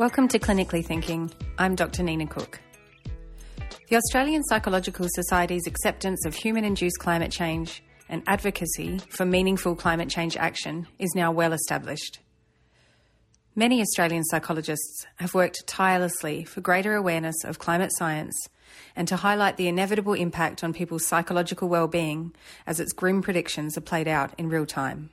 Welcome to Clinically Thinking. I'm Dr. Nina Cook. The Australian Psychological Society's acceptance of human induced climate change and advocacy for meaningful climate change action is now well established. Many Australian psychologists have worked tirelessly for greater awareness of climate science and to highlight the inevitable impact on people's psychological well-being as its grim predictions are played out in real time.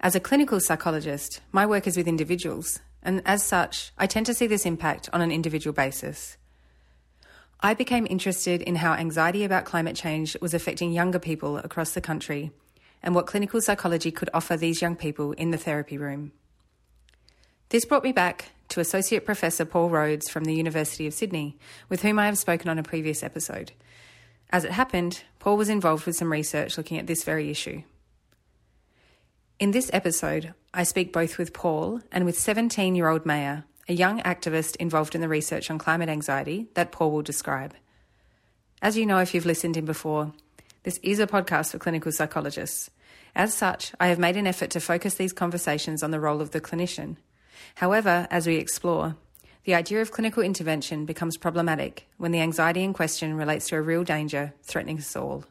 As a clinical psychologist, my work is with individuals, and as such, I tend to see this impact on an individual basis. I became interested in how anxiety about climate change was affecting younger people across the country and what clinical psychology could offer these young people in the therapy room. This brought me back to Associate Professor Paul Rhodes from the University of Sydney, with whom I have spoken on a previous episode. As it happened, Paul was involved with some research looking at this very issue. In this episode, I speak both with Paul and with 17 year old Maya, a young activist involved in the research on climate anxiety that Paul will describe. As you know, if you've listened in before, this is a podcast for clinical psychologists. As such, I have made an effort to focus these conversations on the role of the clinician. However, as we explore, the idea of clinical intervention becomes problematic when the anxiety in question relates to a real danger threatening us all.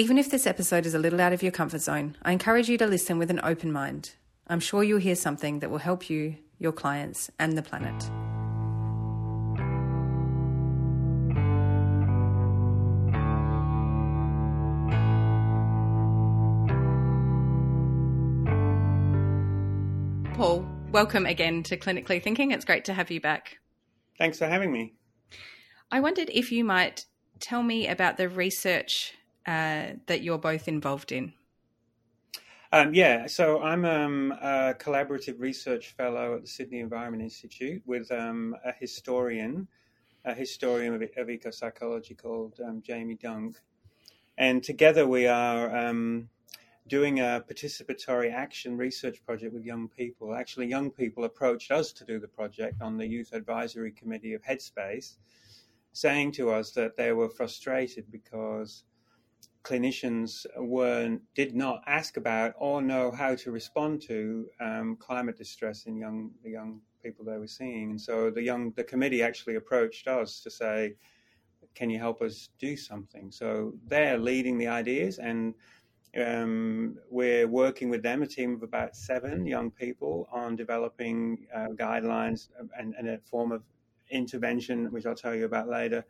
Even if this episode is a little out of your comfort zone, I encourage you to listen with an open mind. I'm sure you'll hear something that will help you, your clients, and the planet. Paul, welcome again to Clinically Thinking. It's great to have you back. Thanks for having me. I wondered if you might tell me about the research uh, that you're both involved in. Um, yeah, so I'm um, a collaborative research fellow at the Sydney Environment Institute with um, a historian, a historian of, of ecopsychology called um, Jamie Dunk. And together we are um, doing a participatory action research project with young people. Actually, young people approached us to do the project on the Youth Advisory Committee of Headspace, saying to us that they were frustrated because clinicians were did not ask about or know how to respond to um, climate distress in young the young people they were seeing, and so the young the committee actually approached us to say, "Can you help us do something?" So they're leading the ideas and um, we're working with them, a team of about seven young people, on developing uh, guidelines and, and, a form of intervention, which I'll tell you about later,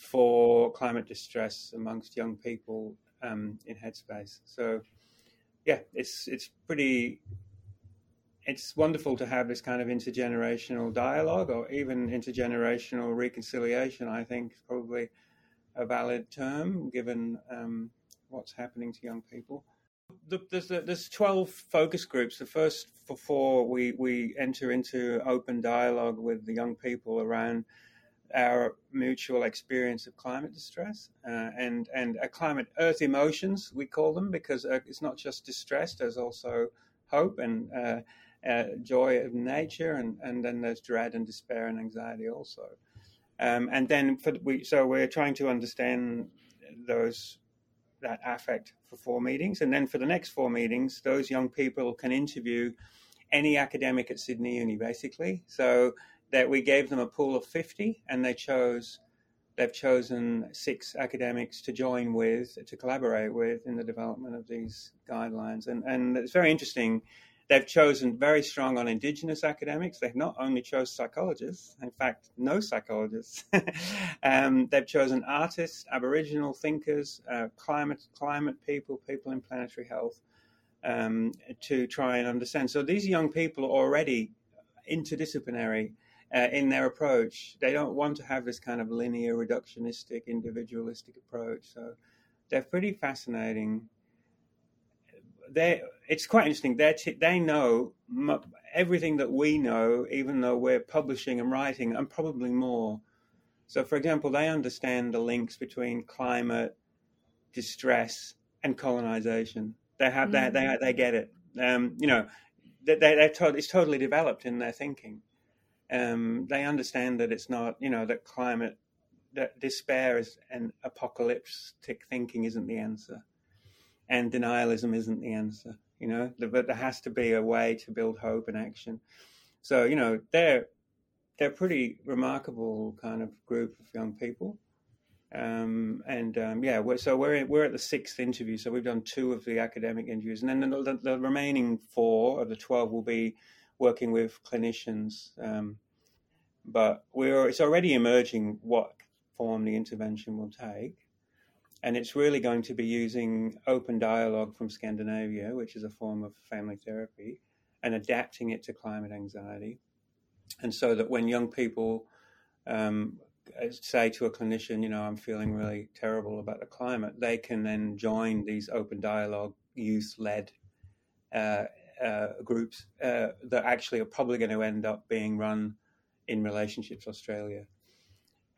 for climate distress amongst young people um, in Headspace. So, yeah, it's it's pretty. It's wonderful to have this kind of intergenerational dialogue, or even intergenerational reconciliation. I think is probably a valid term given. Um, what's happening to young people. The, there's, there's 12 focus groups. The first before we, we enter into open dialogue with the young people around our mutual experience of climate distress uh, and and climate earth emotions we call them because uh, it's not just distress there's also hope and uh, uh joy of nature and and then there's dread and despair and anxiety also um, and then for we so we're trying to understand those that affect for four meetings. And then for the next four meetings, those young people can interview any academic at Sydney Uni, basically. So that we gave them a pool of 50 and they chose they've chosen six academics to join with to collaborate with in the development of these guidelines and and it's very interesting They've chosen very strong on indigenous academics. They've not only chose psychologists, in fact, no psychologists. um, they've chosen artists, Aboriginal thinkers, uh, climate climate people, people in planetary health, um, to try and understand. So these young people are already interdisciplinary. Uh, in their approach, they don't want to have this kind of linear, reductionistic, individualistic approach. So they're pretty fascinating they it's quite interesting. They they know everything that we know, even though we're publishing and writing, and probably more. So, for example, they understand the links between climate, distress, and colonization. They have mm. they, they they get it. Um, you know, they, they to- it's totally developed in their thinking. Um, they understand that it's not you know that climate that despair is and apocalyptic thinking isn't the answer and denialism isn't the answer. You know, but there has to be a way to build hope and action. So you know they're they're pretty remarkable kind of group of young people. Um, and um, yeah, we're, so we're we're at the sixth interview. So we've done two of the academic interviews, and then the, the, the remaining four of the twelve will be working with clinicians. Um, but we're it's already emerging what form the intervention will take, and it's really going to be using open dialogue from Scandinavia, which is a form of family therapy, and adapting it to climate anxiety, and so that when young people um, say to a clinician, you know, I'm feeling really terrible about the climate, they can then join these open dialogue, youth led uh, groups uh, that actually are probably going to end up being run in Relationships Australia.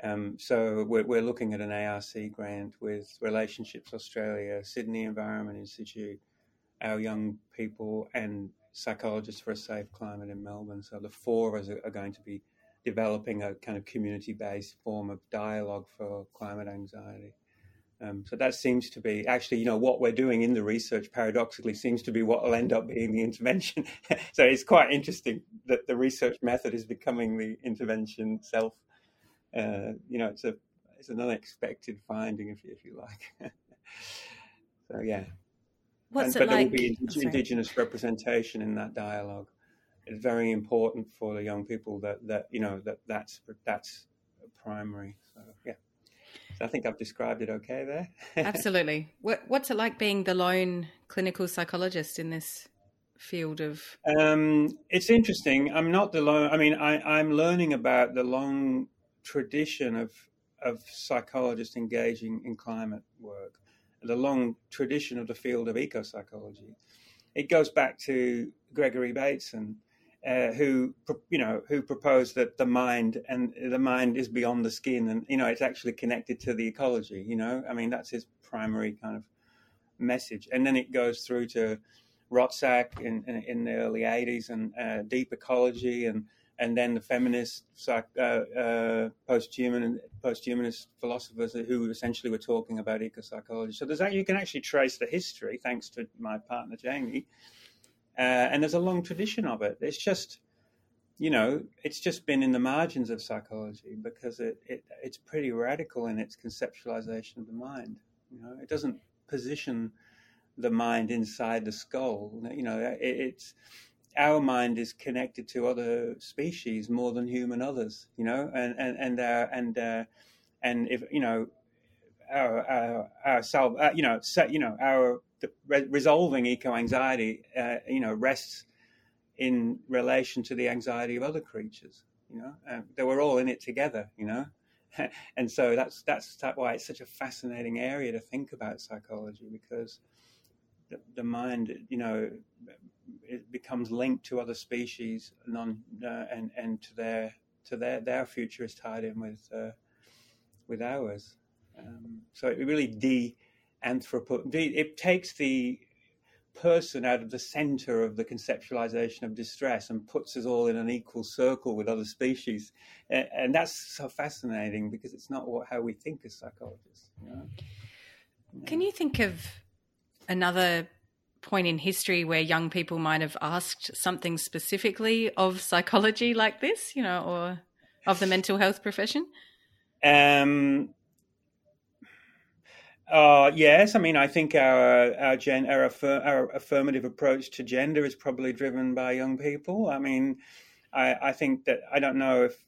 Um, so we're, we're, looking at an ARC grant with Relationships Australia, Sydney Environment Institute, our young people, and Psychologists for a Safe Climate in Melbourne. So the four of us are, are going to be developing a kind of community-based form of dialogue for climate anxiety. Um, so that seems to be actually, you know, what we're doing in the research paradoxically seems to be what will end up being the intervention. so it's quite interesting that the research method is becoming the intervention itself. Uh, you know, it's a it's an unexpected finding, if if you like. so yeah. What's and, but like? there will be indigenous representation in that dialogue. It's very important for the young people that that you know that that's that's primary. So yeah. I think I've described it okay there. Absolutely. What, what's it like being the lone clinical psychologist in this field of? Um, it's interesting. I'm not the lone. I mean, I, am learning about the long tradition of of psychologists engaging in climate work, the long tradition of the field of eco psychology. It goes back to Gregory Bateson uh, who you know who proposed that the mind and the mind is beyond the skin and you know it's actually connected to the ecology you know? I mean that's his primary kind of message. And then it goes through to Roszak in, in, in the early 80s and uh, deep ecology and and then the feminist uh, uh, post-human post-humanist philosophers who essentially were talking about eco-psychology. So there's that you can actually trace the history thanks to my partner jamie uh, and there's a long tradition of it. It's just, you know, it's just been in the margins of psychology because it, it it's pretty radical in its conceptualization of the mind. You know, it doesn't position the mind inside the skull. You know, it, it's our mind is connected to other species more than human others. You know, and and and uh, and uh, and if you know our our, our self, uh, you know, set, you know, our re- resolving eco anxiety, uh, you know, rests in relation to the anxiety of other creatures. You know, uh, they were all in it together. You know, and so that's that's why it's such a fascinating area to think about psychology because the, the mind, you know, it becomes linked to other species, non, uh, and and to their to their their future is tied in with uh, with ours. Um, so it really de anthropo. It takes the person out of the center of the conceptualization of distress and puts us all in an equal circle with other species, and, that's so fascinating because it's not what, how we think as psychologists. You know? Can you think of another point in history where young people might have asked something specifically of psychology like this, you know, or of the mental health profession? Um, uh, yes, I mean, I think our our, gen, our, affir- our, affirmative approach to gender is probably driven by young people. I mean, I, I think that I don't know if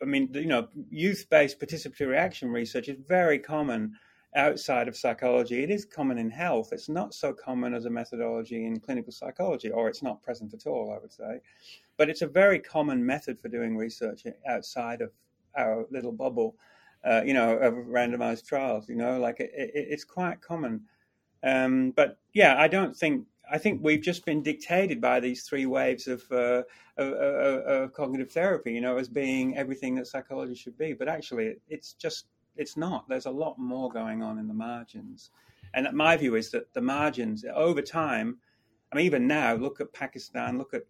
I mean, you know, youth-based participatory action research is very common outside of psychology. It is common in health. It's not so common as a methodology in clinical psychology, or it's not present at all, I would say. But it's a very common method for doing research outside of our little bubble uh, you know, of randomized trials. You know, like it, it, it's quite common. Um, but yeah, I don't think. I think we've just been dictated by these three waves of, uh, of, of, of, cognitive therapy, you know, as being everything that psychology should be. But actually, it's just it's not. There's a lot more going on in the margins, and my view is that the margins over time. I mean, even now, look at Pakistan, look at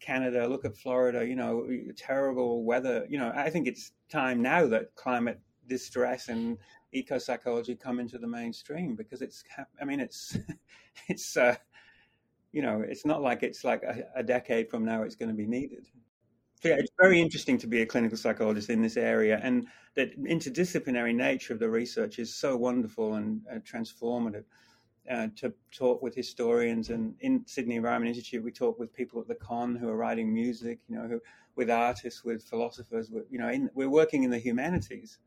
Canada, look at Florida. You know, terrible weather. You know, I think it's time now that climate distress and eco psychology come into the mainstream because it's i mean it's it's uh, you know, it's not like it's like a, a decade from now it's going to be needed. So yeah, it's very interesting to be a clinical psychologist in this area, and the interdisciplinary nature of the research is so wonderful and uh, transformative. Uh, to talk with historians, and in Sydney Environment Institute, we talk with people at the con who are writing music, you know, who, with artists, with philosophers, with, you know, in, we're working in the humanities,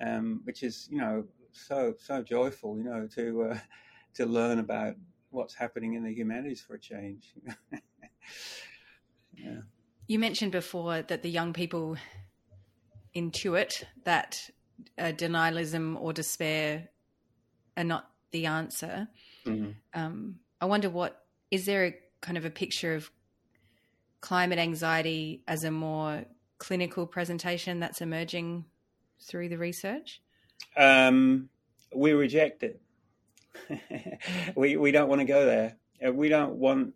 um, which is, you know, so so joyful, you know, to uh, to learn about what's happening in the humanities for a change. yeah. You mentioned before that the young people intuit that uh, denialism or despair are not the answer. Mm-hmm. Um, I wonder what is there a kind of a picture of climate anxiety as a more clinical presentation that's emerging through the research? Um, we reject it. we we don't want to go there. Uh, we don't want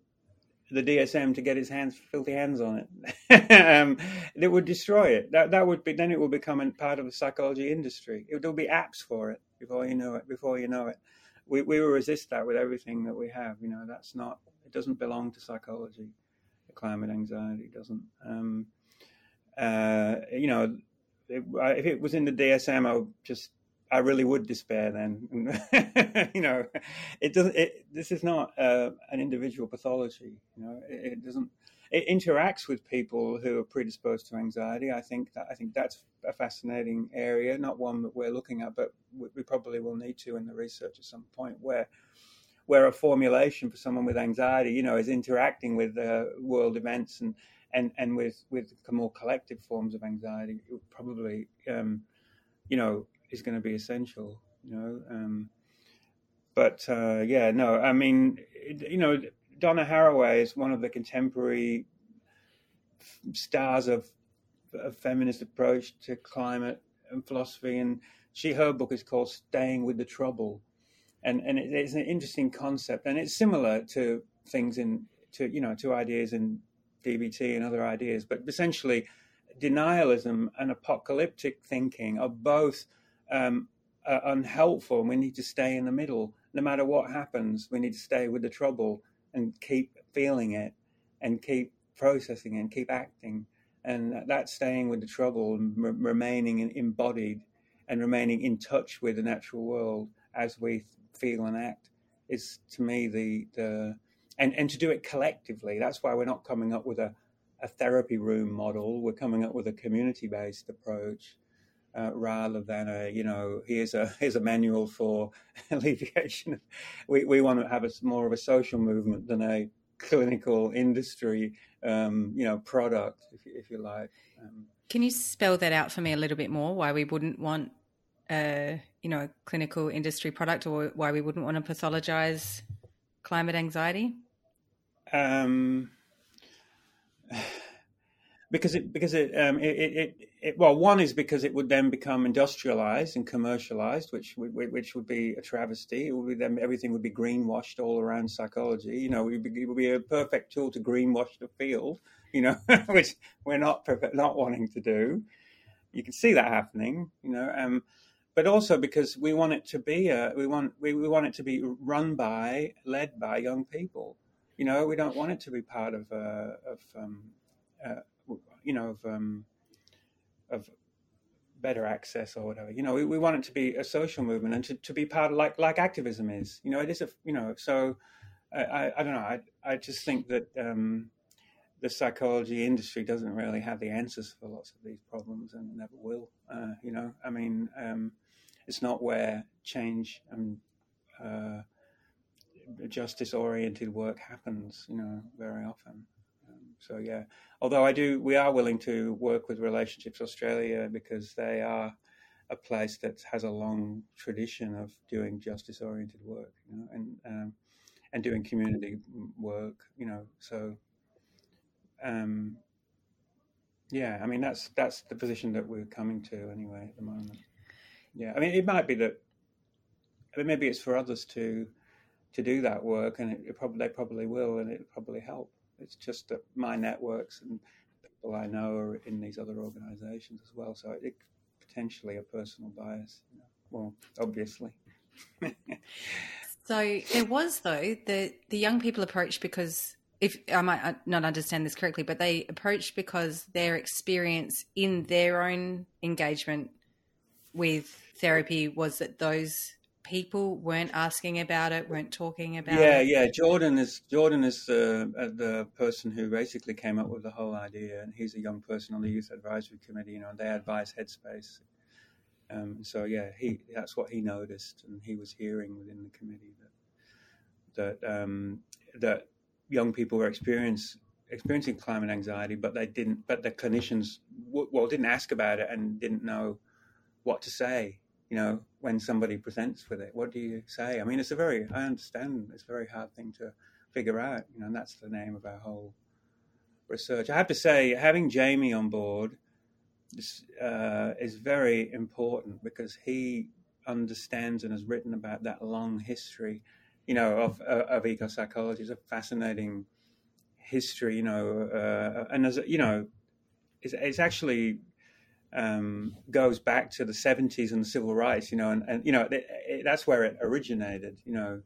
the DSM to get his hands filthy hands on it. um, it would destroy it. That that would be then it will become a part of the psychology industry. It, there'll be apps for it before you know it. Before you know it, we we will resist that with everything that we have. You know that's not. It doesn't belong to psychology. Climate anxiety doesn't. Um, uh, you know, it, if it was in the DSM, I would just I really would despair then. you know, it doesn't. It, this is not uh, an individual pathology. You know, it, it, doesn't. It interacts with people who are predisposed to anxiety. I think that I think that's a fascinating area, not one that we're looking at, but we, we probably will need to in the research at some point where where a formulation for someone with anxiety, you know, is interacting with uh, world events and and and with with more collective forms of anxiety, it probably, um, you know, is going to be essential. You know, um, but uh, yeah, no, I mean, you know, Donna Haraway is one of the contemporary stars of a feminist approach to climate and philosophy, and she her book is called "Staying with the Trouble," and and it, it's an interesting concept, and it's similar to things in to you know to ideas in DBT and other ideas, but essentially, denialism and apocalyptic thinking are both um, uh, unhelpful, and we need to stay in the middle. No matter what happens, we need to stay with the trouble and keep feeling it, and keep processing it, and keep acting. And that staying with the trouble, and re- remaining embodied, and remaining in touch with the natural world as we feel and act, is to me the the and and to do it collectively. That's why we're not coming up with a a therapy room model. We're coming up with a community based approach uh, rather than a you know here's a here's a manual for alleviation. We we want to have a more of a social movement than a clinical industry um, you know product if you, if you like. Um, Can you spell that out for me a little bit more? Why we wouldn't want a you know a clinical industry product, or why we wouldn't want to pathologize climate anxiety? Um, because it because it, um, it, it, it, well one is because it would then become industrialized and commercialized which which would be a travesty. It would be then everything would be greenwashed all around psychology. You know it would be, it would be a perfect tool to greenwash the field you know which we're not not wanting to do. You can see that happening you know um, but also because we want it to be a, we want we, we want it to be run by led by young people you know we don't want it to be part of uh, of um, uh, you know, of um, of better access or whatever. You know, we, we want it to be a social movement and to, to be part of like like activism is. You know, it is a you know. So I I, don't know. I I just think that um, the psychology industry doesn't really have the answers for lots of these problems and never will. Uh, you know, I mean, um, it's not where change and uh, justice oriented work happens. You know, very often. So yeah, although I do, we are willing to work with Relationships Australia because they are a place that has a long tradition of doing justice-oriented work, you know, and um, and doing community work, you know. So, um, yeah, I mean that's that's the position that we're coming to anyway at the moment. Yeah, I mean it might be that, I mean, maybe it's for others to to do that work, and it, it probably they probably will, and it probably help. It's just that my networks and people I know are in these other organisations as well. So it potentially a personal bias. You know? Well, obviously. So there was though the the young people approached because if I might not understand this correctly, but they approached because their experience in their own engagement with therapy was that those people weren't asking about it, weren't talking about yeah, it. Yeah, yeah. Jordan is Jordan is the uh, the person who basically came up with the whole idea, and he's a young person on the youth advisory committee. You know, and they advise Headspace. Um, so yeah, he that's what he noticed, and he was hearing within the committee that that um, that young people were experience, experiencing climate anxiety, but they didn't. But the clinicians well didn't ask about it and didn't know what to say you know, when somebody presents with it, what do you say? I mean, it's a very, I understand, it's a very hard thing to figure out, you know, and that's the name of our whole research. I have to say, having Jamie on board is, uh, is very important because he understands and has written about that long history, you know, of, uh, of eco psychology. It's a fascinating history, you know, uh, and as you know, it's, it's actually um, goes back to the 70s and the civil rights, you know, and, and you know, it, it, that's where it originated, you know,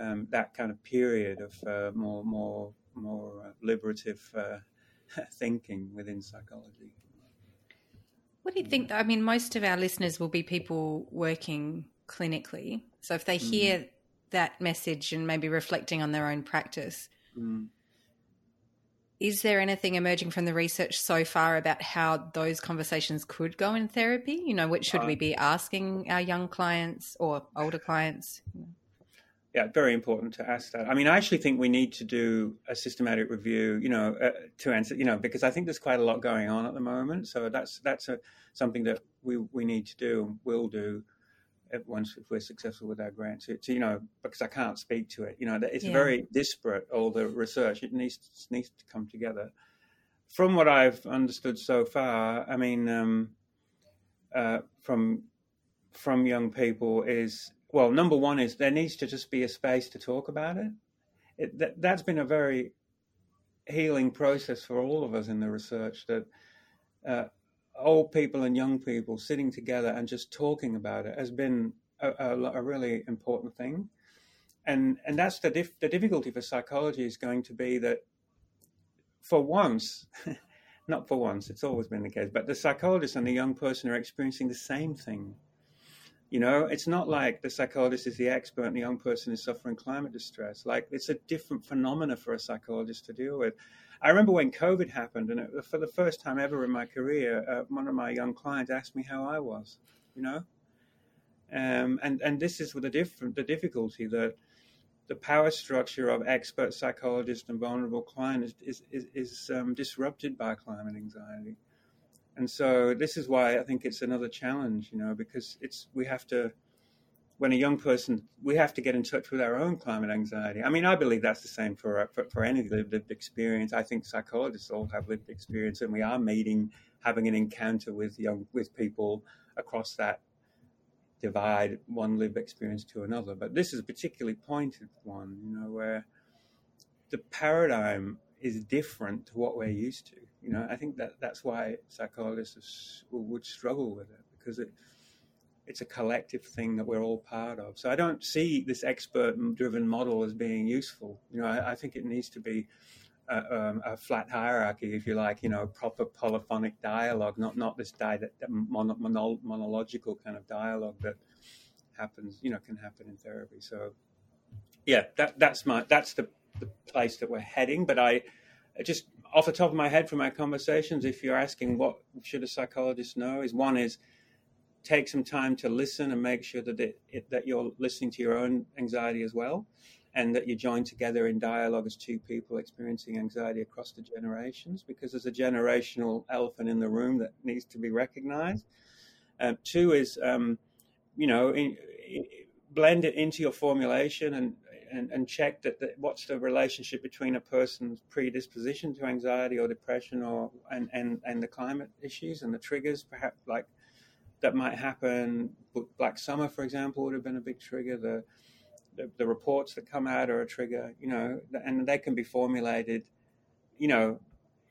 um, that kind of period of uh, more, more, more uh, liberative uh, thinking within psychology. What do you think? I mean, most of our listeners will be people working clinically. So if they hear mm. that message and maybe reflecting on their own practice, mm is there anything emerging from the research so far about how those conversations could go in therapy? You know, what should uh, we be asking our young clients or older clients? Yeah, very important to ask that. I mean, I actually think we need to do a systematic review, you know, uh, to answer, you know, because I think there's quite a lot going on at the moment. So that's that's a, something that we we need to do and will do once if we're successful with our grant to, to, you know because I can't speak to it. You know it's yeah. very disparate all the research it needs needs to come together. From what I've understood so far I mean um, uh, from from young people is well number one is there needs to just be a space to talk about it, it that, that's been a very healing process for all of us in the research that uh, old people and young people sitting together and just talking about it has been a, a, a really important thing. And and that's the dif- the difficulty for psychology is going to be that for once, not for once, it's always been the case, but the psychologist and the young person are experiencing the same thing. You know, it's not like the psychologist is the expert and the young person is suffering climate distress. Like it's a different phenomena for a psychologist to deal with. I remember when COVID happened, and it, for the first time ever in my career, uh, one of my young clients asked me how I was, you know, um, and and this is with the different the difficulty that the power structure of expert psychologist and vulnerable client is is is, is um, disrupted by climate anxiety, and so this is why I think it's another challenge, you know, because it's we have to when a young person, we have to get in touch with our own climate anxiety. I mean, I believe that's the same for uh, for, for any lived, lived experience. I think psychologists all have lived experience, and we are meeting, having an encounter with young with people across that divide, one lived experience to another. But this is a particularly pointed one, you know, where the paradigm is different to what we're used to. You know, I think that that's why psychologists would struggle with it because it it's a collective thing that we're all part of. So I don't see this expert-driven model as being useful. You know, I, I think it needs to be a, um, a, flat hierarchy, if you like. You know, proper polyphonic dialogue, not not this di- mono, mono, monological kind of dialogue that happens. You know, can happen in therapy. So, yeah, that that's my that's the the place that we're heading. But I just off the top of my head from our conversations, if you're asking what should a psychologist know, is one is take some time to listen and make sure that it, it, that you're listening to your own anxiety as well, and that you join together in dialogue as two people experiencing anxiety across the generations, because there's a generational elephant in the room that needs to be recognized. Uh, two is, um, you know, in, in, blend it into your formulation and and, and check that, that, what's the relationship between a person's predisposition to anxiety or depression or and, and, and the climate issues and the triggers perhaps like that might happen. Black Summer, for example, would have been a big trigger. The, the, the reports that come out are a trigger, you know, and they can be formulated, you know,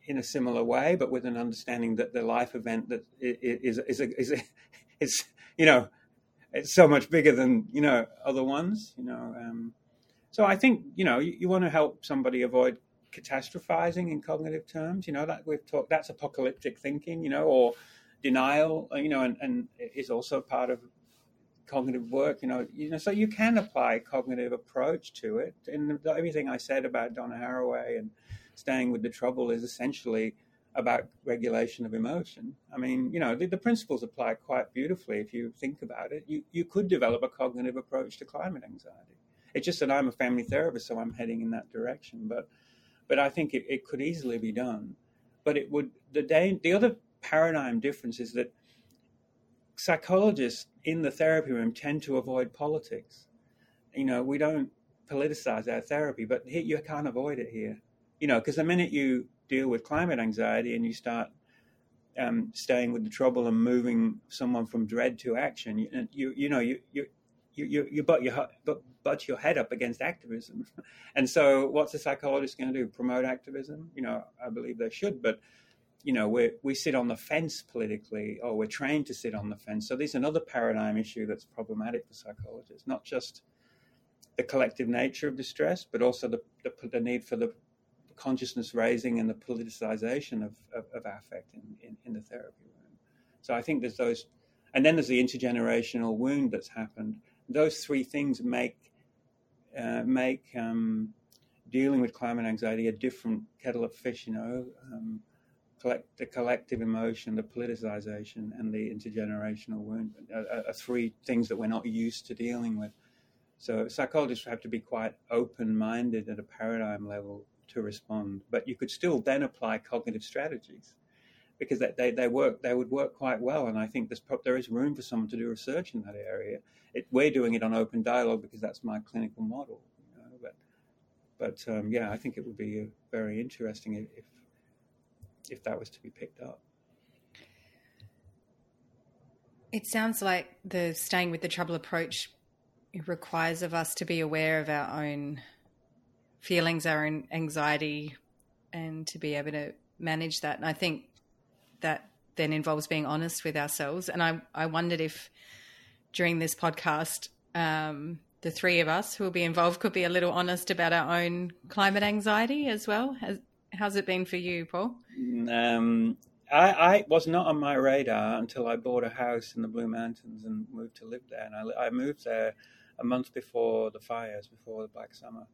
in a similar way, but with an understanding that the life event that is is a, is a, is you know it's so much bigger than you know other ones. You know, um, so I think you know you, you want to help somebody avoid catastrophizing in cognitive terms. You know that we've talked that's apocalyptic thinking. You know, or denial. Uh, you know, and, and is also part of cognitive work. You know, you know, so you can apply cognitive approach to it. And everything I said about Donna Haraway and staying with the trouble is essentially about regulation of emotion. I mean, you know, the, the, principles apply quite beautifully if you think about it. You you could develop a cognitive approach to climate anxiety. It's just that I'm a family therapist, so I'm heading in that direction. But but I think it, it could easily be done. But it would the day the other paradigm difference is that psychologists in the therapy room tend to avoid politics. You know, we don't politicize our therapy, but here, you can't avoid it here. You know, because the minute you deal with climate anxiety and you start um, staying with the trouble and moving someone from dread to action, you you, you know you you you you butt your but butt your head up against activism, and so what's a psychologist going to do? Promote activism? You know, I believe they should, but you know we we sit on the fence politically, or we're trained to sit on the fence. So there's another paradigm issue that's problematic for psychologists, not just the collective nature of distress, but also the, the, the need for the consciousness raising and the politicization of, of, of affect in, in, in, the therapy room. So I think there's those, and then there's the intergenerational wound that's happened. Those three things make uh, make um, dealing with climate anxiety a different kettle of fish. You know, um, collect, the collective emotion, the politicization, and the intergenerational wound are, are three things that we're not used to dealing with. So psychologists have to be quite open-minded at a paradigm level to respond. But you could still then apply cognitive strategies because they, they, work they would work quite well. And I think there's there is room for someone to do research in that area. It, we're doing it on open dialogue because that's my clinical model. You know? But but um, yeah, I think it would be very interesting if if that was to be picked up. It sounds like the staying with the trouble approach requires of us to be aware of our own feelings, our own anxiety, and to be able to manage that. And I think that then involves being honest with ourselves. And I, I wondered if during this podcast, um, the three of us who will be involved could be a little honest about our own climate anxiety as well. How's it been for you, Paul? Um, I, I, was not on my radar until I bought a house in the Blue Mountains and moved to live there. And I, I moved there a month before the fires, before the Black Summer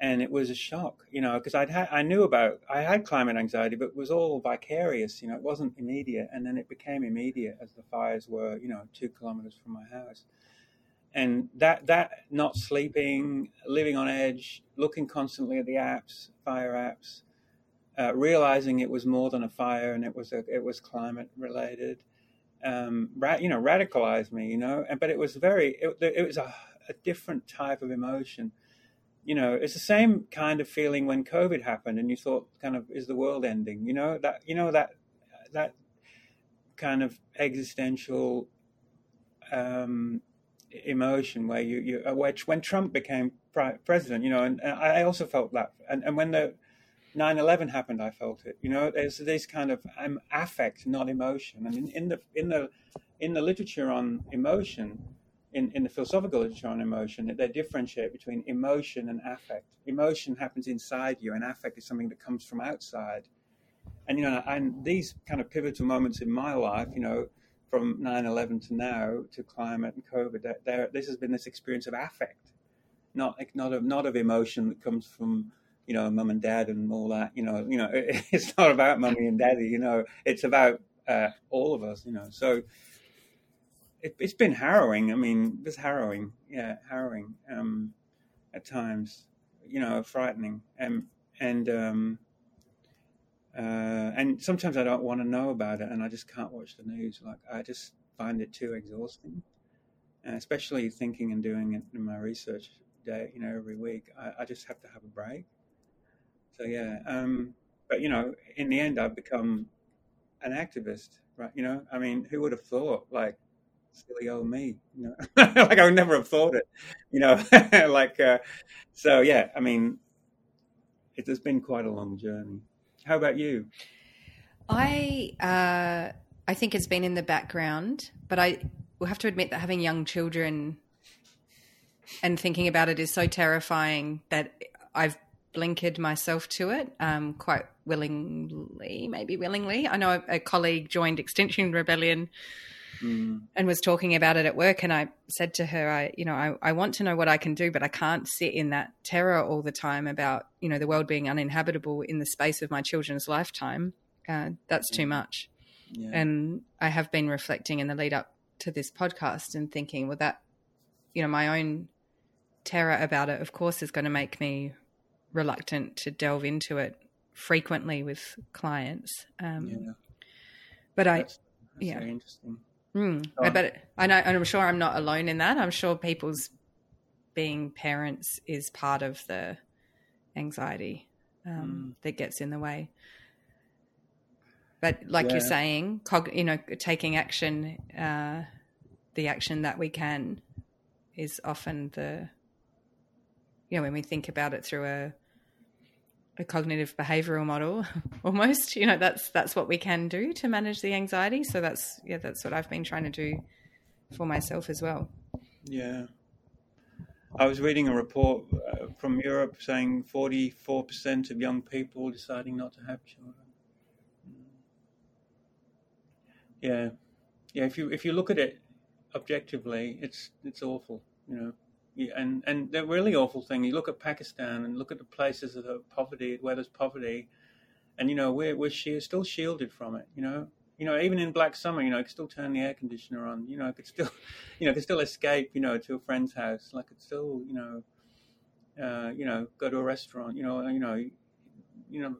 and it was a shock, you know, because I'd I knew about, I had climate anxiety, but it was all vicarious, you know, it wasn't immediate, and then it became immediate as the fires were, you know, two kilometers from my house, and that that not sleeping, living on edge, looking constantly at the apps, fire apps, uh, realizing it was more than a fire and it was a, it was climate related, um, ra- you know, radicalized me, you know, and but it was very, it, it was a, a different type of emotion you know, it's the same kind of feeling when COVID happened, and you thought, kind of, is the world ending? You know that you know that that kind of existential um, emotion where you you uh, which when Trump became president, you know, and, and I also felt that, and, and when the 9/11 happened, I felt it. You know, there's this kind of um, affect, not emotion, and in, in the in the in the literature on emotion in, in the philosophical literature on emotion, they differentiate between emotion and affect. Emotion happens inside you, and affect is something that comes from outside. And you know, and these kind of pivotal moments in my life, you know, from 9/11 to now to climate and COVID, there, this has been this experience of affect, not not of not of emotion that comes from you know mum and dad and all that. You know, you know, it's not about mummy and daddy. You know, it's about uh, all of us. You know, so it, has been harrowing. I mean, it's harrowing. Yeah, harrowing um, at times. You know, frightening. Um, and um, uh, and sometimes I don't want to know about it, and I just can't watch the news. Like I just find it too exhausting, and especially thinking and doing it in my research day. You know, every week, I, I just have to have a break. So yeah, um, but you know, in the end, I've become an activist, right? You know, I mean, who would have thought? Like silly old me. You know, like I would never have thought it. You know, like uh, so. Yeah, I mean, it has been quite a long journey. How about you? I uh, I think it's been in the background, but I will have to admit that having young children and thinking about it is so terrifying that I've blinkered myself to it um, quite willingly, maybe willingly. I know a, a colleague joined Extinction Rebellion mm. and was talking about it at work, and I said to her, "I, you know, I, I want to know what I can do, but I can't sit in that terror all the time about, you know, the world being uninhabitable in the space of my children's lifetime. Uh, that's too much." Yeah. And I have been reflecting in the lead up to this podcast and thinking, well, that, you know, my own terror about it, of course, is going to make me reluctant to delve into it frequently with clients. Um, yeah. But I, that's, that's yeah, interesting. Mm, I bet I know, and I'm sure I'm not alone in that. I'm sure people's being parents is part of the anxiety um, mm. that gets in the way. But like yeah. you're saying, cog- you know, taking action, uh, the action that we can, is often the, you know, when we think about it through a a cognitive behavioral model almost. You know that's that's what we can do to manage the anxiety. So that's yeah that's what i've been trying to do for myself as well. Yeah. I was reading a report uh, from europe saying 44% of young people deciding not to have children. Yeah. Yeah if you if you look at it objectively it's it's awful you know and and the really awful thing, you look at Pakistan and look at the places of poverty, where there's poverty, and you know we're we're still shielded from it. You know, you know even in black summer, you know, I could still turn the air conditioner on. You know, I could still, you know, I could still escape. You know, to a friend's house. Like, I could still, you know, uh, you know, go to a restaurant. You know, you know, you know,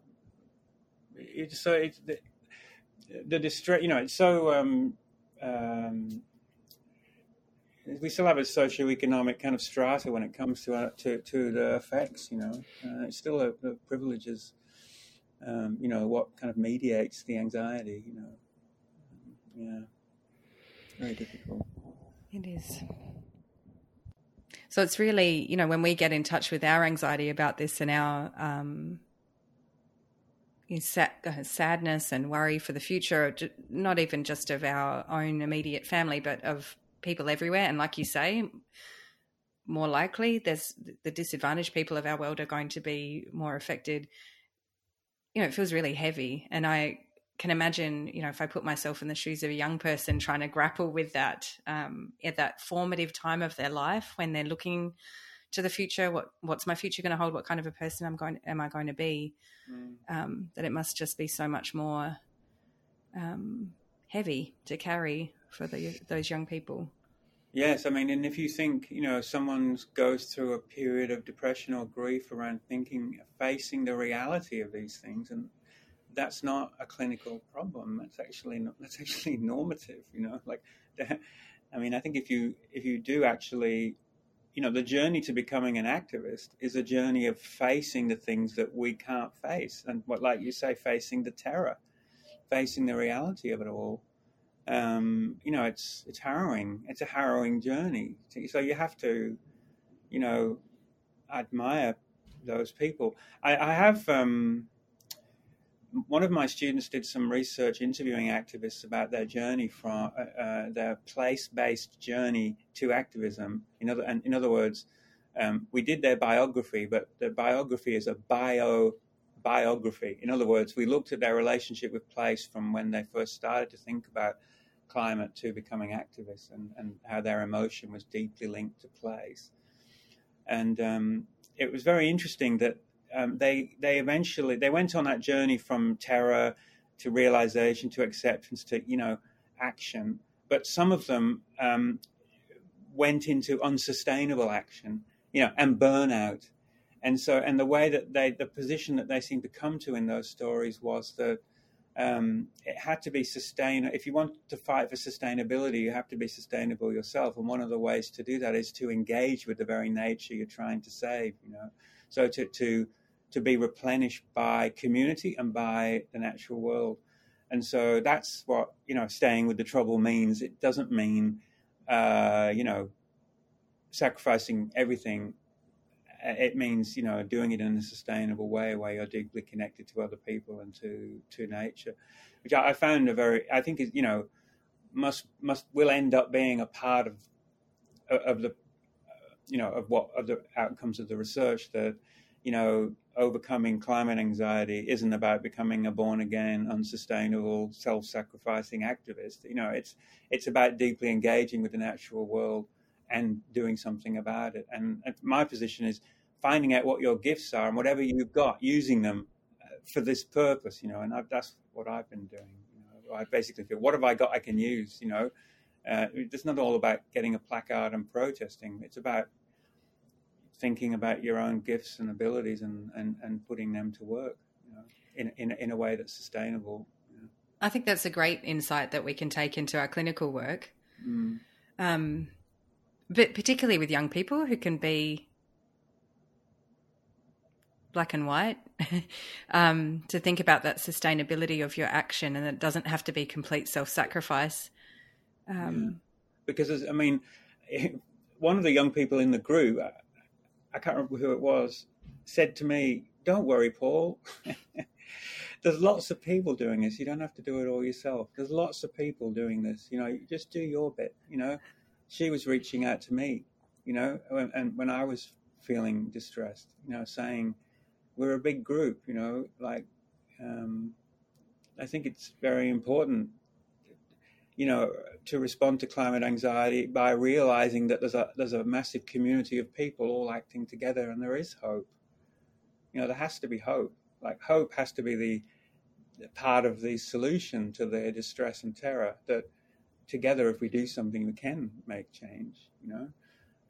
it's so it's the, the distress. You know, it's so. Um, um, we still have a socio-economic kind of strata when it comes to uh, to, to the effects. You know, uh, it's still a, a privileges. Um, you know what kind of mediates the anxiety. You know, yeah, very difficult. It is. So it's really, you know, when we get in touch with our anxiety about this and our um, sadness and worry for the future, not even just of our own immediate family, but of people everywhere. And like you say, more likely there's the disadvantaged people of our world are going to be more affected. You know, it feels really heavy. And I can imagine, you know, if I put myself in the shoes of a young person trying to grapple with that um, at that formative time of their life when they're looking to the future, what what's my future going to hold? What kind of a person I'm going am I going to be? Mm. Um, that it must just be so much more um, heavy to carry for the, those young people. Yes, I mean, and if you think, you know, someone goes through a period of depression or grief around thinking, facing the reality of these things, and that's not a clinical problem. That's actually not, that's actually normative. You know, like, I mean, I think if you if you do actually, you know, the journey to becoming an activist is a journey of facing the things that we can't face, and what, like you say, facing the terror, facing the reality of it all um, you know, it's it's harrowing. It's a harrowing journey. So you have to, you know, admire those people. I, I have um, one of my students did some research interviewing activists about their journey from uh, uh, their place-based journey to activism. In other, and in other words, um, we did their biography, but the biography is a bio biography. In other words, we looked at their relationship with place from when they first started to think about climate to becoming activists and, and how their emotion was deeply linked to place. And um, it was very interesting that um, they they eventually they went on that journey from terror to realization to acceptance to you know action. But some of them um, went into unsustainable action, you know, and burnout. And so, and the way that they, the position that they seemed to come to in those stories was that um, it had to be sustainable. If you want to fight for sustainability, you have to be sustainable yourself. And one of the ways to do that is to engage with the very nature you're trying to save. You know, so to to to be replenished by community and by the natural world. And so that's what you know. Staying with the trouble means. It doesn't mean uh, you know sacrificing everything it means you know doing it in a sustainable way where you're deeply connected to other people and to to nature which i found a very i think is you know must must will end up being a part of of the you know of what of the outcomes of the research that you know overcoming climate anxiety isn't about becoming a born again unsustainable self-sacrificing activist. You know it's it's about deeply engaging with the natural world and doing something about it. And, and my position is finding out what your gifts are and whatever you've got using them uh, for this purpose you know and I've, that's what i've been doing you know, i basically feel what have i got i can use you know uh, it's not all about getting a placard and protesting it's about thinking about your own gifts and abilities and, and, and putting them to work you know, in, in, in a way that's sustainable. You know. I think that's a great insight that we can take into our clinical work. Mm. Um, but particularly with young people who can be black and white, um, to think about that sustainability of your action and it doesn't have to be complete self sacrifice. Um. Because, I mean, one of the young people in the group, I can't remember who it was, said to me, Don't worry, Paul. There's lots of people doing this. You don't have to do it all yourself. There's lots of people doing this. You know, just do your bit. You know, she was reaching out to me, you know, and when I was feeling distressed, you know, saying, We're a big group, you know, like, um, I think it's very important you know, to respond to climate anxiety by realizing that there's a there's a massive community of people all acting together, and there is hope. You know, there has to be hope. Like hope has to be the, the part of the solution to their distress and terror. That together, if we do something, we can make change. You know,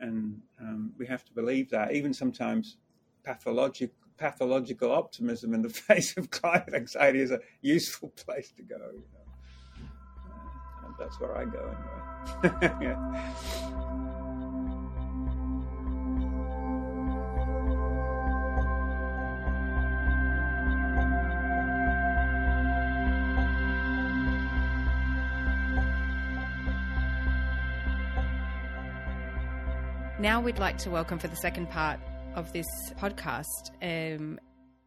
and um, we have to believe that. Even sometimes, pathological pathological optimism in the face of climate anxiety is a useful place to go. You know? Uh, that's where I go anyway. yeah. Now we'd like to welcome for the second part of this podcast um,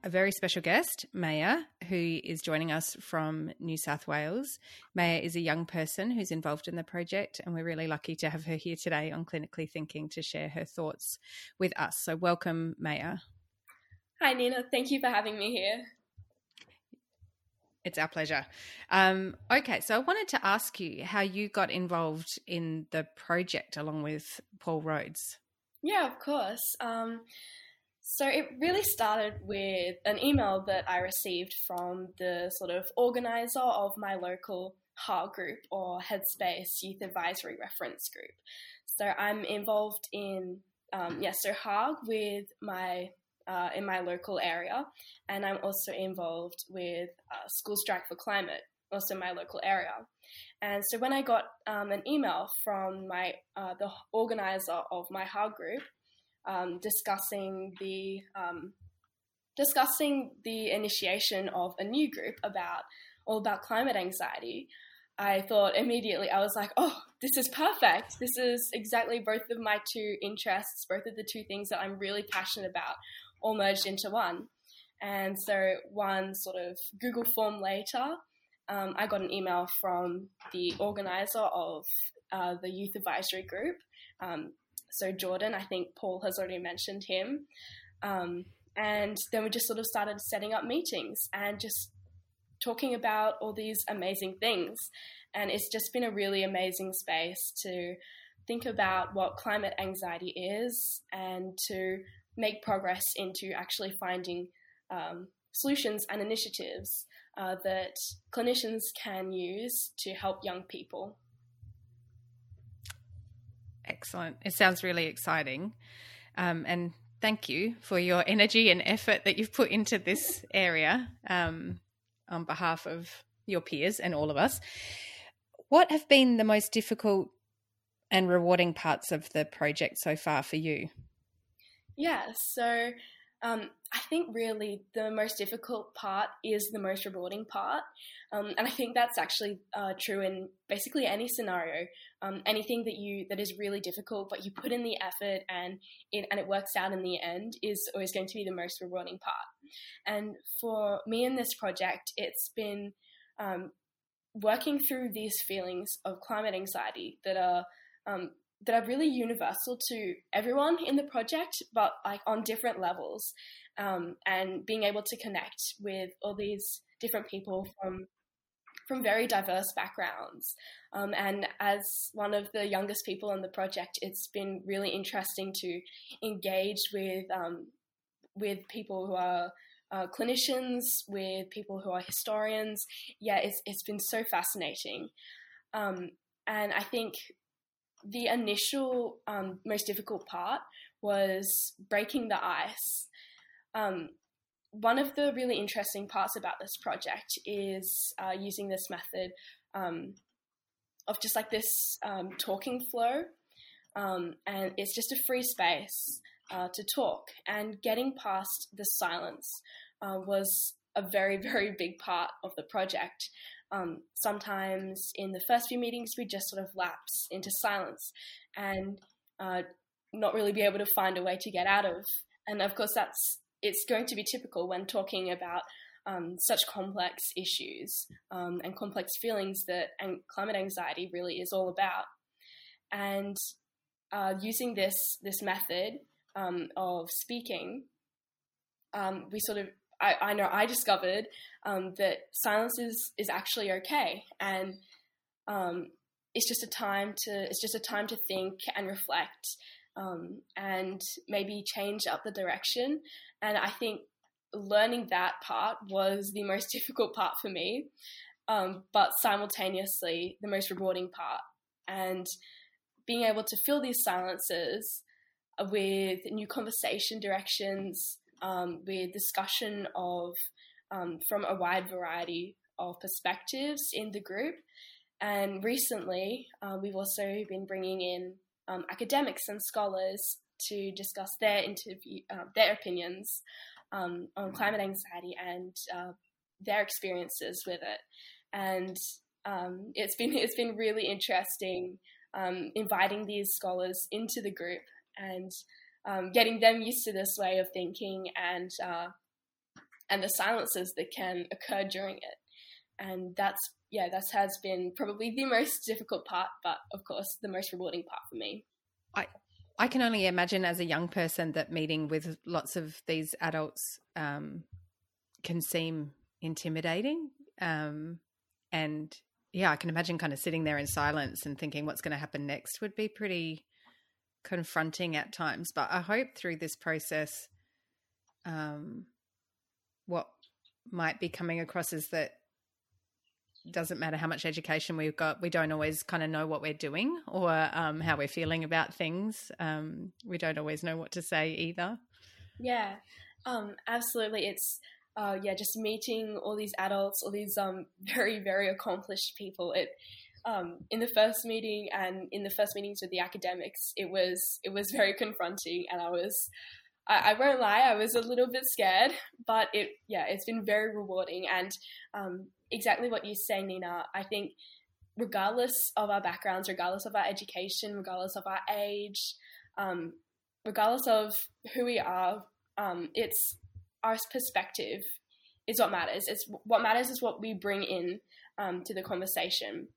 a very special guest, Maya, who is joining us from New South Wales. Maya is a young person who's involved in the project, and we're really lucky to have her here today on Clinically Thinking to share her thoughts with us. So, welcome, Maya. Hi, Nina. Thank you for having me here. It's our pleasure. Um, okay, so I wanted to ask you how you got involved in the project along with Paul Rhodes. Yeah, of course. Um, so it really started with an email that I received from the sort of organizer of my local HARG group or Headspace Youth Advisory Reference Group. So I'm involved in um, yes, so HARG with my uh, in my local area, and I'm also involved with uh, School Strike for Climate, also my local area. And so when I got um, an email from my uh, the organizer of my HARG group um, discussing the um, discussing the initiation of a new group about all about climate anxiety, I thought immediately I was like, oh, this is perfect. This is exactly both of my two interests, both of the two things that I'm really passionate about, all merged into one. And so one sort of Google form later, um, I got an email from the organizer of uh, the youth advisory group, um, so Jordan, I think Paul has already mentioned him. Um, and then we just sort of started setting up meetings and just talking about all these amazing things. And it's just been a really amazing space to think about what climate anxiety is and to make progress into actually finding um, solutions and initiatives uh, that clinicians can use to help young people. Excellent. It sounds really exciting. Um, and thank you for your energy and effort that you've put into this area um, on behalf of your peers and all of us. What have been the most difficult and rewarding parts of the project so far for you? Yeah, so um, I think really the most difficult part is the most rewarding part. Um, and I think that's actually uh, true in basically any scenario. Um, anything that you that is really difficult, but you put in the effort and it and it works out in the end is always going to be the most rewarding part. And for me in this project, it's been um, working through these feelings of climate anxiety that are um, that are really universal to everyone in the project, but like on different levels, um, and being able to connect with all these different people from from very diverse backgrounds. Um, and as one of the youngest people on the project, it's been really interesting to engage with um, with people who are uh, clinicians, with people who are historians. Yeah, it's it's been so fascinating, um, and I think the initial um, most difficult part was breaking the ice. Um, one of the really interesting parts about this project is uh, using this method um, of just like this um, talking flow, um, and it's just a free space uh, to talk. And getting past the silence uh, was a very, very big part of the project. Um, sometimes in the first few meetings, we just sort of lapse into silence and uh, not really be able to find a way to get out of. And of course, that's it's going to be typical when talking about um, such complex issues um, and complex feelings that and climate anxiety really is all about. And uh, using this this method um, of speaking, um, we sort of I, I know I discovered um, that silence is is actually okay, and um, it's just a time to it's just a time to think and reflect, um, and maybe change up the direction. And I think learning that part was the most difficult part for me, um, but simultaneously the most rewarding part. And being able to fill these silences with new conversation directions um, with discussion of um, from a wide variety of perspectives in the group. And recently, uh, we've also been bringing in um, academics and scholars to discuss their interview, uh, their opinions um, on climate anxiety and uh, their experiences with it. And um, it's been it's been really interesting um, inviting these scholars into the group and um, getting them used to this way of thinking and uh, and the silences that can occur during it. And that's yeah, that has been probably the most difficult part, but of course the most rewarding part for me. I I can only imagine as a young person that meeting with lots of these adults um, can seem intimidating. Um, and yeah, I can imagine kind of sitting there in silence and thinking what's going to happen next would be pretty confronting at times. But I hope through this process, um, what might be coming across is that doesn't matter how much education we've got, we don't always kind of know what we're doing or um, how we're feeling about things. Um, we don't always know what to say either. Yeah, um, absolutely. It's uh, yeah, just meeting all these adults, all these um, very very accomplished people. It um, in the first meeting and in the first meetings with the academics, it was it was very confronting, and I was I, I won't lie, I was a little bit scared, but it yeah, it's been very rewarding, and um, exactly what you say, Nina. I think regardless of our backgrounds, regardless of our education, regardless of our age, um, regardless of who we are, um, it's our perspective is what matters. It's what matters is what we bring in um, to the conversation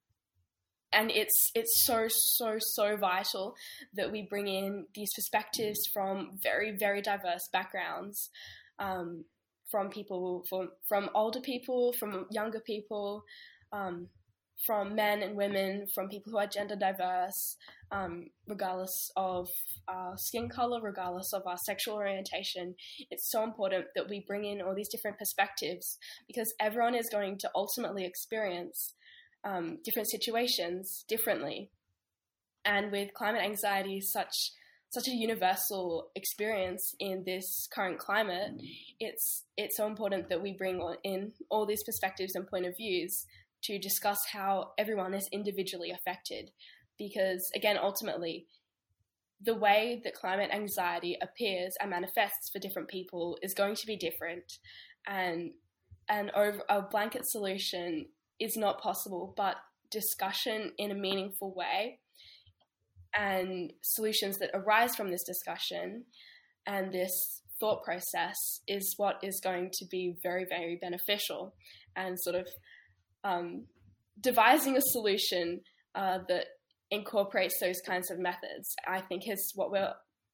and it's it's so so so vital that we bring in these perspectives from very very diverse backgrounds um, from people from from older people from younger people um, from men and women from people who are gender diverse um, regardless of our skin color regardless of our sexual orientation. It's so important that we bring in all these different perspectives because everyone is going to ultimately experience um, different situations differently. And with climate anxiety, such such a universal experience in this current climate, it's it's so important that we bring in all these perspectives and point of views to discuss how everyone is individually affected. Because again, ultimately, the way that climate anxiety appears and manifests for different people is going to be different, and and over a blanket solution is not possible, but discussion in a meaningful way and solutions that arise from this discussion and this thought process is what is going to be very, very beneficial and sort of um, devising a solution uh, that incorporates those kinds of methods, I think is what we're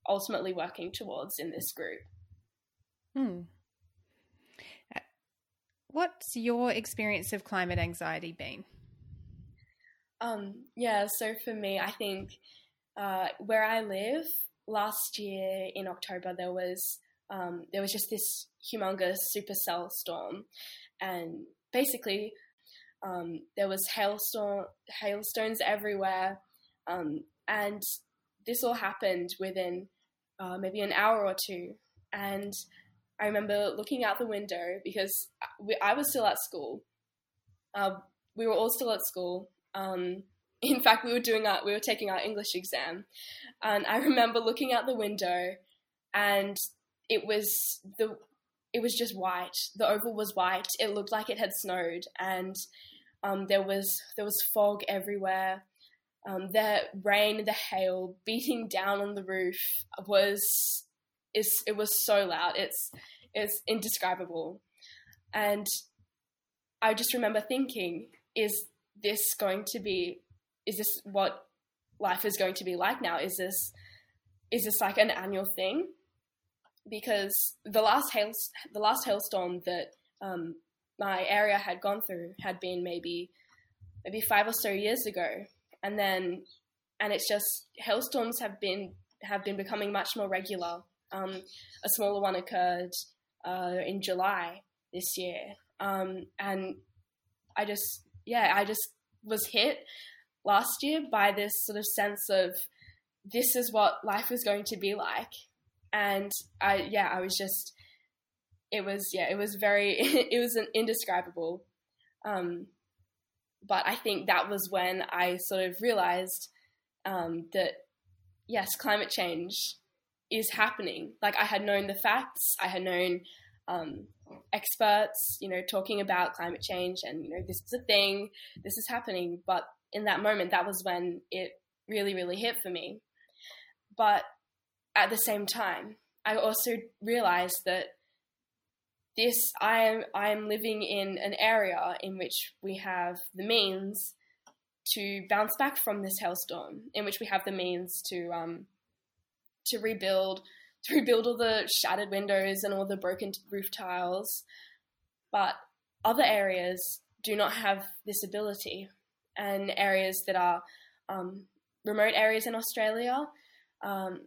ultimately working towards in this group. Hmm. What's your experience of climate anxiety been? Um, yeah, so for me, I think uh, where I live, last year in October there was um, there was just this humongous supercell storm, and basically um, there was hailstorm hailstones everywhere, um, and this all happened within uh, maybe an hour or two. And I remember looking out the window because we, I was still at school. Uh, we were all still at school. Um, in fact, we were doing our, we were taking our English exam, and I remember looking out the window, and it was the it was just white. The oval was white. It looked like it had snowed, and um, there was there was fog everywhere. Um, the rain, the hail beating down on the roof was is it was so loud. It's it's indescribable, and I just remember thinking, is this going to be? Is this what life is going to be like now? Is this is this like an annual thing? Because the last hail the last hailstorm that um, my area had gone through had been maybe maybe five or so years ago, and then and it's just hailstorms have been have been becoming much more regular. Um, a smaller one occurred uh, in July this year, um, and I just yeah I just was hit last year by this sort of sense of this is what life is going to be like, and I yeah I was just it was yeah it was very it was an indescribable um, but i think that was when i sort of realized um, that yes climate change is happening. Like i had known the facts i had known um, experts you know talking about climate change and you know this is a thing this is happening. But in that moment that was when it really really hit for me. But at the same time i also realized that this I am I am living in an area in which we have the means to bounce back from this hailstorm, in which we have the means to um, to rebuild to rebuild all the shattered windows and all the broken roof tiles, but other areas do not have this ability, and areas that are um, remote areas in Australia, um,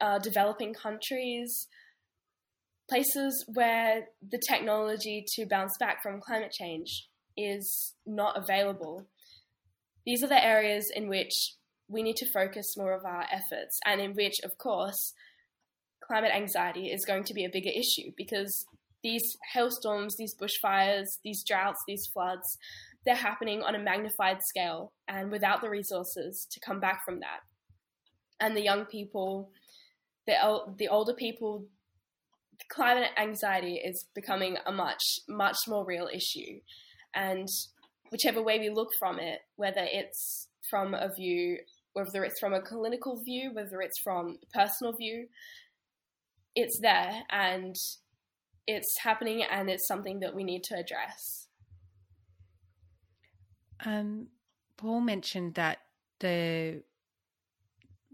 uh, developing countries, places where the technology to bounce back from climate change is not available. These are the areas in which we need to focus more of our efforts, and in which, of course, climate anxiety is going to be a bigger issue because these hailstorms, these bushfires, these droughts, these floods, they're happening on a magnified scale and without the resources to come back from that. And the young people, the, the older people climate anxiety is becoming a much, much more real issue. And whichever way we look from it, whether it's from a view, whether it's from a clinical view, whether it's from a personal view, it's there and it's happening and it's something that we need to address. Um, Paul mentioned that the,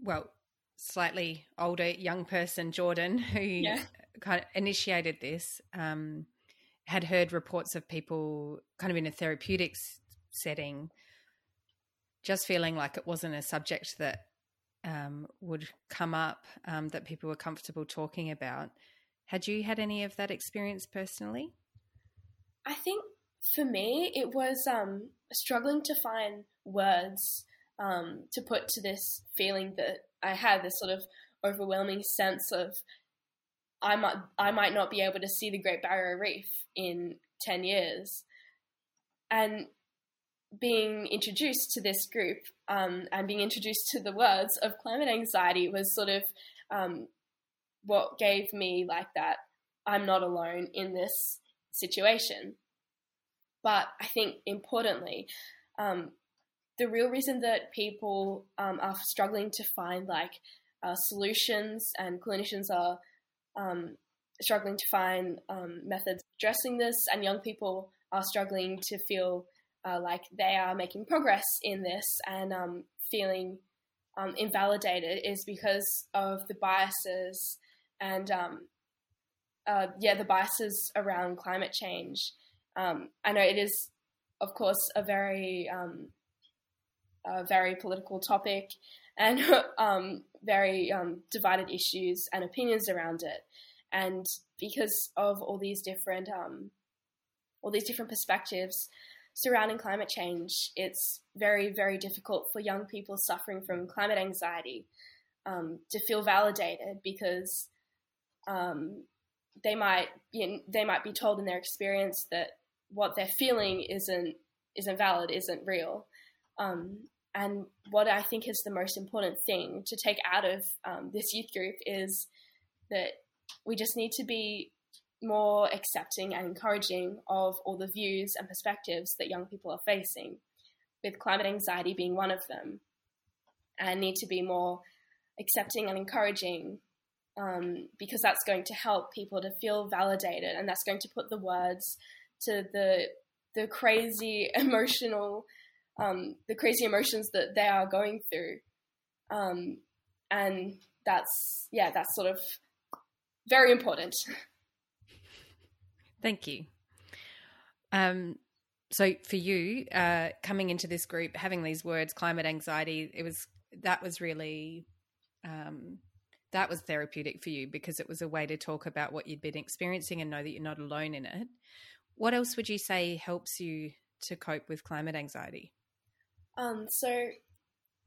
well, slightly older young person, Jordan, who yeah kind of initiated this um, had heard reports of people kind of in a therapeutics setting just feeling like it wasn't a subject that um, would come up um, that people were comfortable talking about. Had you had any of that experience personally? I think for me, it was um, struggling to find words um, to put to this feeling that I had, this sort of overwhelming sense of I might I might not be able to see the Great Barrier Reef in ten years, and being introduced to this group um, and being introduced to the words of climate anxiety was sort of um, what gave me like that I'm not alone in this situation. But I think importantly, um, the real reason that people um, are struggling to find like uh, solutions and clinicians are um, struggling to find um, methods addressing this, and young people are struggling to feel uh, like they are making progress in this and um, feeling um, invalidated is because of the biases and um, uh, yeah, the biases around climate change. Um, I know it is, of course, a very um, a very political topic and very divided issues and opinions around it. And because of all these different all these different perspectives, surrounding climate change, it's very, very difficult for young people suffering from climate anxiety um, to feel validated because um, they might you know, they might be told in their experience that what they're feeling isn't isn't valid, isn't real. Um, and what I think is the most important thing to take out of um, this youth group is that we just need to be more accepting and encouraging of all the views and perspectives that young people are facing, with climate anxiety being one of them, and need to be more accepting and encouraging um, because that's going to help people to feel validated and that's going to put the words to the the crazy emotional um, the crazy emotions that they are going through. Um, and that's yeah that's sort of very important Thank you. Um, so for you, uh, coming into this group, having these words, climate anxiety, it was that was really um, that was therapeutic for you because it was a way to talk about what you'd been experiencing and know that you're not alone in it. What else would you say helps you to cope with climate anxiety? Um, so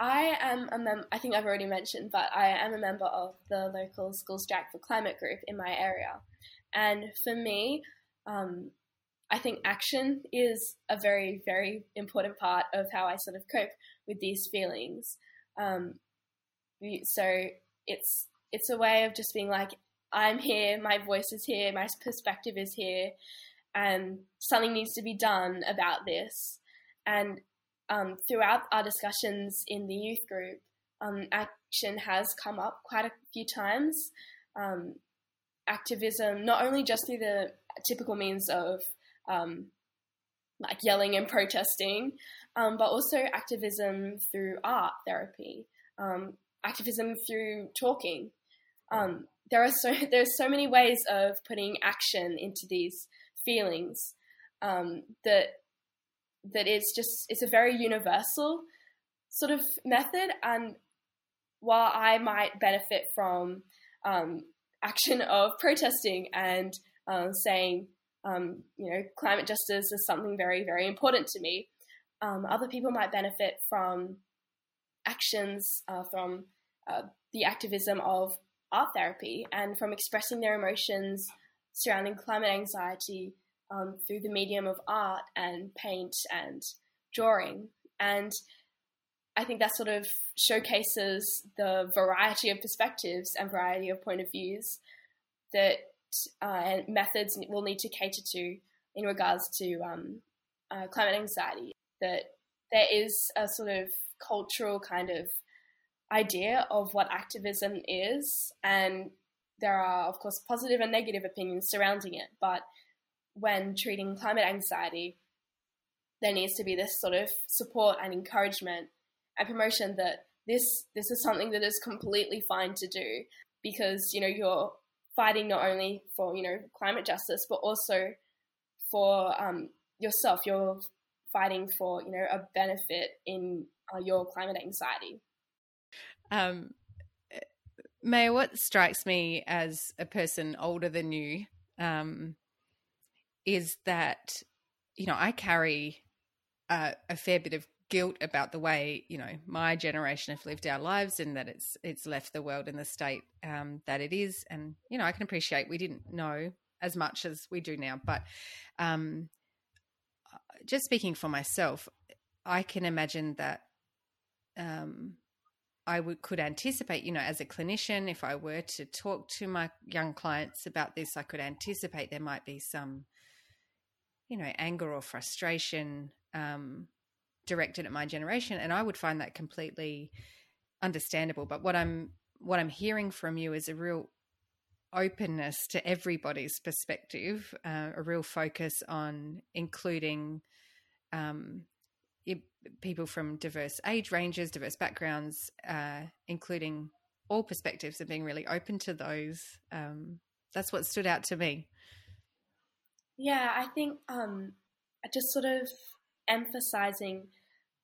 I am a mem- I think I've already mentioned, but I am a member of the local School Strike for Climate group in my area. And for me, um, I think action is a very, very important part of how I sort of cope with these feelings. Um, so it's it's a way of just being like, I'm here, my voice is here, my perspective is here, and something needs to be done about this. And um, throughout our discussions in the youth group, um, action has come up quite a few times. Um, activism, not only just through the typical means of um, like yelling and protesting, um, but also activism through art therapy, um, activism through talking. Um, there are so there's so many ways of putting action into these feelings um, that that it's just it's a very universal sort of method and while I might benefit from um, action of protesting and uh, saying, um, you know, climate justice is something very, very important to me. Um, other people might benefit from actions uh, from uh, the activism of art therapy and from expressing their emotions surrounding climate anxiety um, through the medium of art and paint and drawing. And I think that sort of showcases the variety of perspectives and variety of point of views that uh, methods will need to cater to in regards to um, uh, climate anxiety. That there is a sort of cultural kind of idea of what activism is, and there are, of course, positive and negative opinions surrounding it. But when treating climate anxiety, there needs to be this sort of support and encouragement and promotion that this this is something that is completely fine to do because you know you're fighting not only for you know climate justice but also for um, yourself. You're fighting for you know a benefit in uh, your climate anxiety. Um Maya, what strikes me as a person older than you um, is that you know I carry a, a fair bit of guilt about the way you know my generation have lived our lives and that it's it's left the world in the state um, that it is. And you know i can appreciate we didn't know as much as we do now but um, just speaking for myself i can imagine that um, i would could anticipate you know as a clinician if i were to talk to my young clients about this i could anticipate there might be some you know anger or frustration um, directed at my generation and i would find that completely understandable but what i'm what i'm hearing from you is a real openness to everybody's perspective uh, a real focus on including um, it, people from diverse age ranges, diverse backgrounds, uh, including all perspectives, and being really open to those. Um, that's what stood out to me. Yeah, I think um, just sort of emphasizing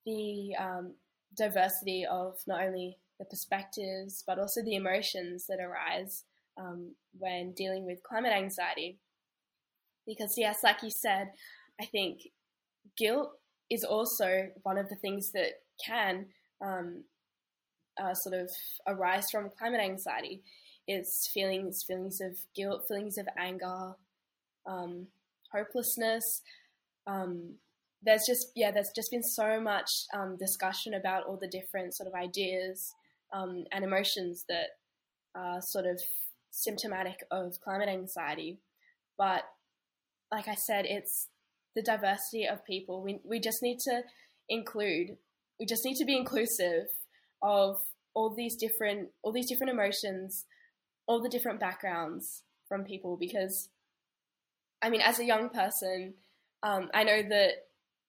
the um, diversity of not only the perspectives but also the emotions that arise um, when dealing with climate anxiety. Because, yes, like you said, I think guilt is also one of the things that can um, uh, sort of arise from climate anxiety. It's feelings, feelings of guilt, feelings of anger, um, hopelessness. Um, there's just yeah, there's just been so much um, discussion about all the different sort of ideas um, and emotions that are sort of symptomatic of climate anxiety. But like I said, it's the diversity of people. We we just need to include. We just need to be inclusive of all these different all these different emotions, all the different backgrounds from people because I mean, as a young person, um, I know that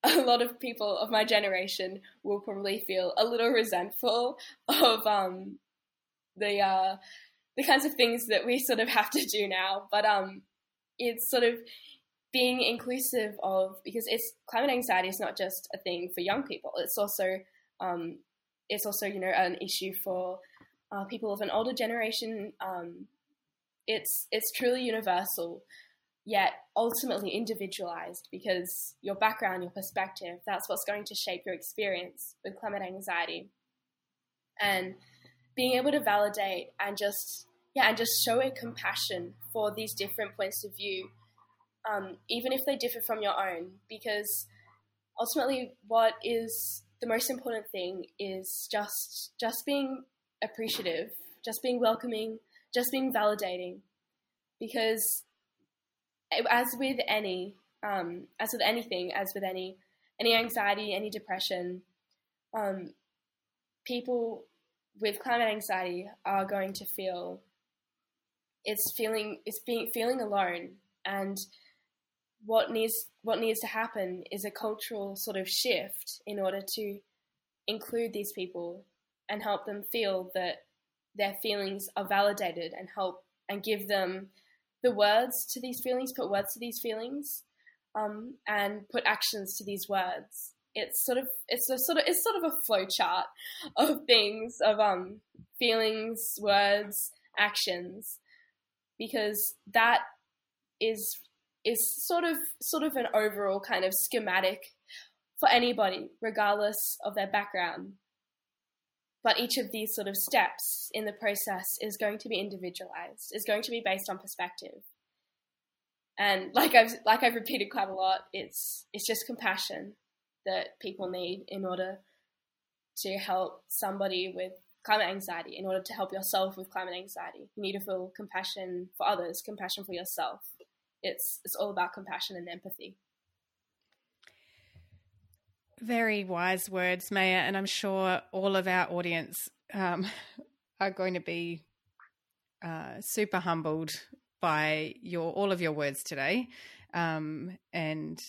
a lot of people of my generation will probably feel a little resentful of um, the uh, the kinds of things that we sort of have to do now. But um, it's sort of being inclusive of because it's climate anxiety is not just a thing for young people. It's also um, it's also you know an issue for uh, people of an older generation. Um, it's it's truly universal yet ultimately individualized because your background, your perspective, that's what's going to shape your experience with climate anxiety. And being able to validate and just, yeah, and just show a compassion for these different points of view, um, even if they differ from your own, because ultimately what is the most important thing is just just being appreciative, just being welcoming, just being validating. Because as with any, um, as with anything, as with any any anxiety, any depression, um, people with climate anxiety are going to feel it's feeling it's being feeling alone. And what needs what needs to happen is a cultural sort of shift in order to include these people and help them feel that their feelings are validated and help and give them the words to these feelings, put words to these feelings, um, and put actions to these words. It's sort of it's a sort of it's sort of a flow chart of things of um feelings, words, actions, because that is is sort of sort of an overall kind of schematic for anybody, regardless of their background. But each of these sort of steps in the process is going to be individualized, is going to be based on perspective. And like I've like I've repeated quite a lot, it's it's just compassion that people need in order to help somebody with climate anxiety, in order to help yourself with climate anxiety. You need to feel compassion for others, compassion for yourself. It's it's all about compassion and empathy. Very wise words, Maya, and I'm sure all of our audience um, are going to be uh, super humbled by your all of your words today, um, and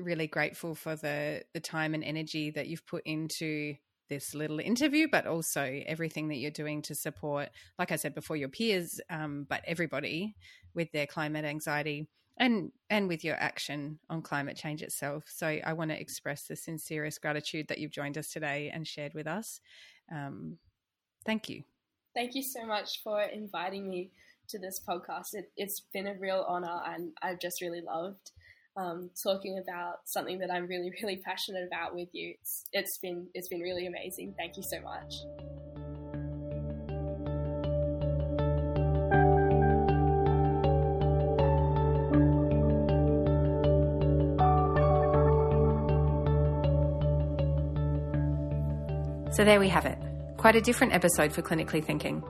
really grateful for the the time and energy that you've put into this little interview, but also everything that you're doing to support, like I said before, your peers, um, but everybody with their climate anxiety and and with your action on climate change itself. So I want to express the sincerest gratitude that you've joined us today and shared with us. Um, thank you. Thank you so much for inviting me to this podcast. It, has been a real honor, and I've just really loved um, talking about something that I'm really, really passionate about with you. It's, it's been it's been really amazing. Thank you so much. So there we have it. Quite a different episode for Clinically Thinking,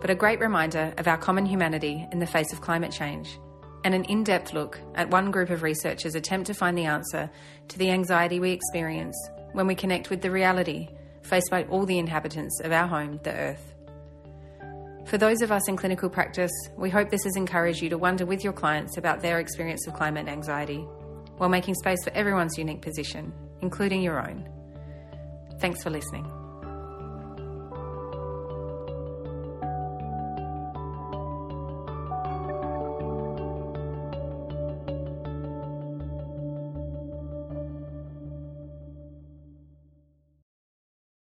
but a great reminder of our common humanity in the face of climate change, and an in depth look at one group of researchers' attempt to find the answer to the anxiety we experience when we connect with the reality faced by all the inhabitants of our home, the Earth. For those of us in clinical practice, we hope this has encouraged you to wonder with your clients about their experience of climate anxiety, while making space for everyone's unique position including your own. Thanks for listening.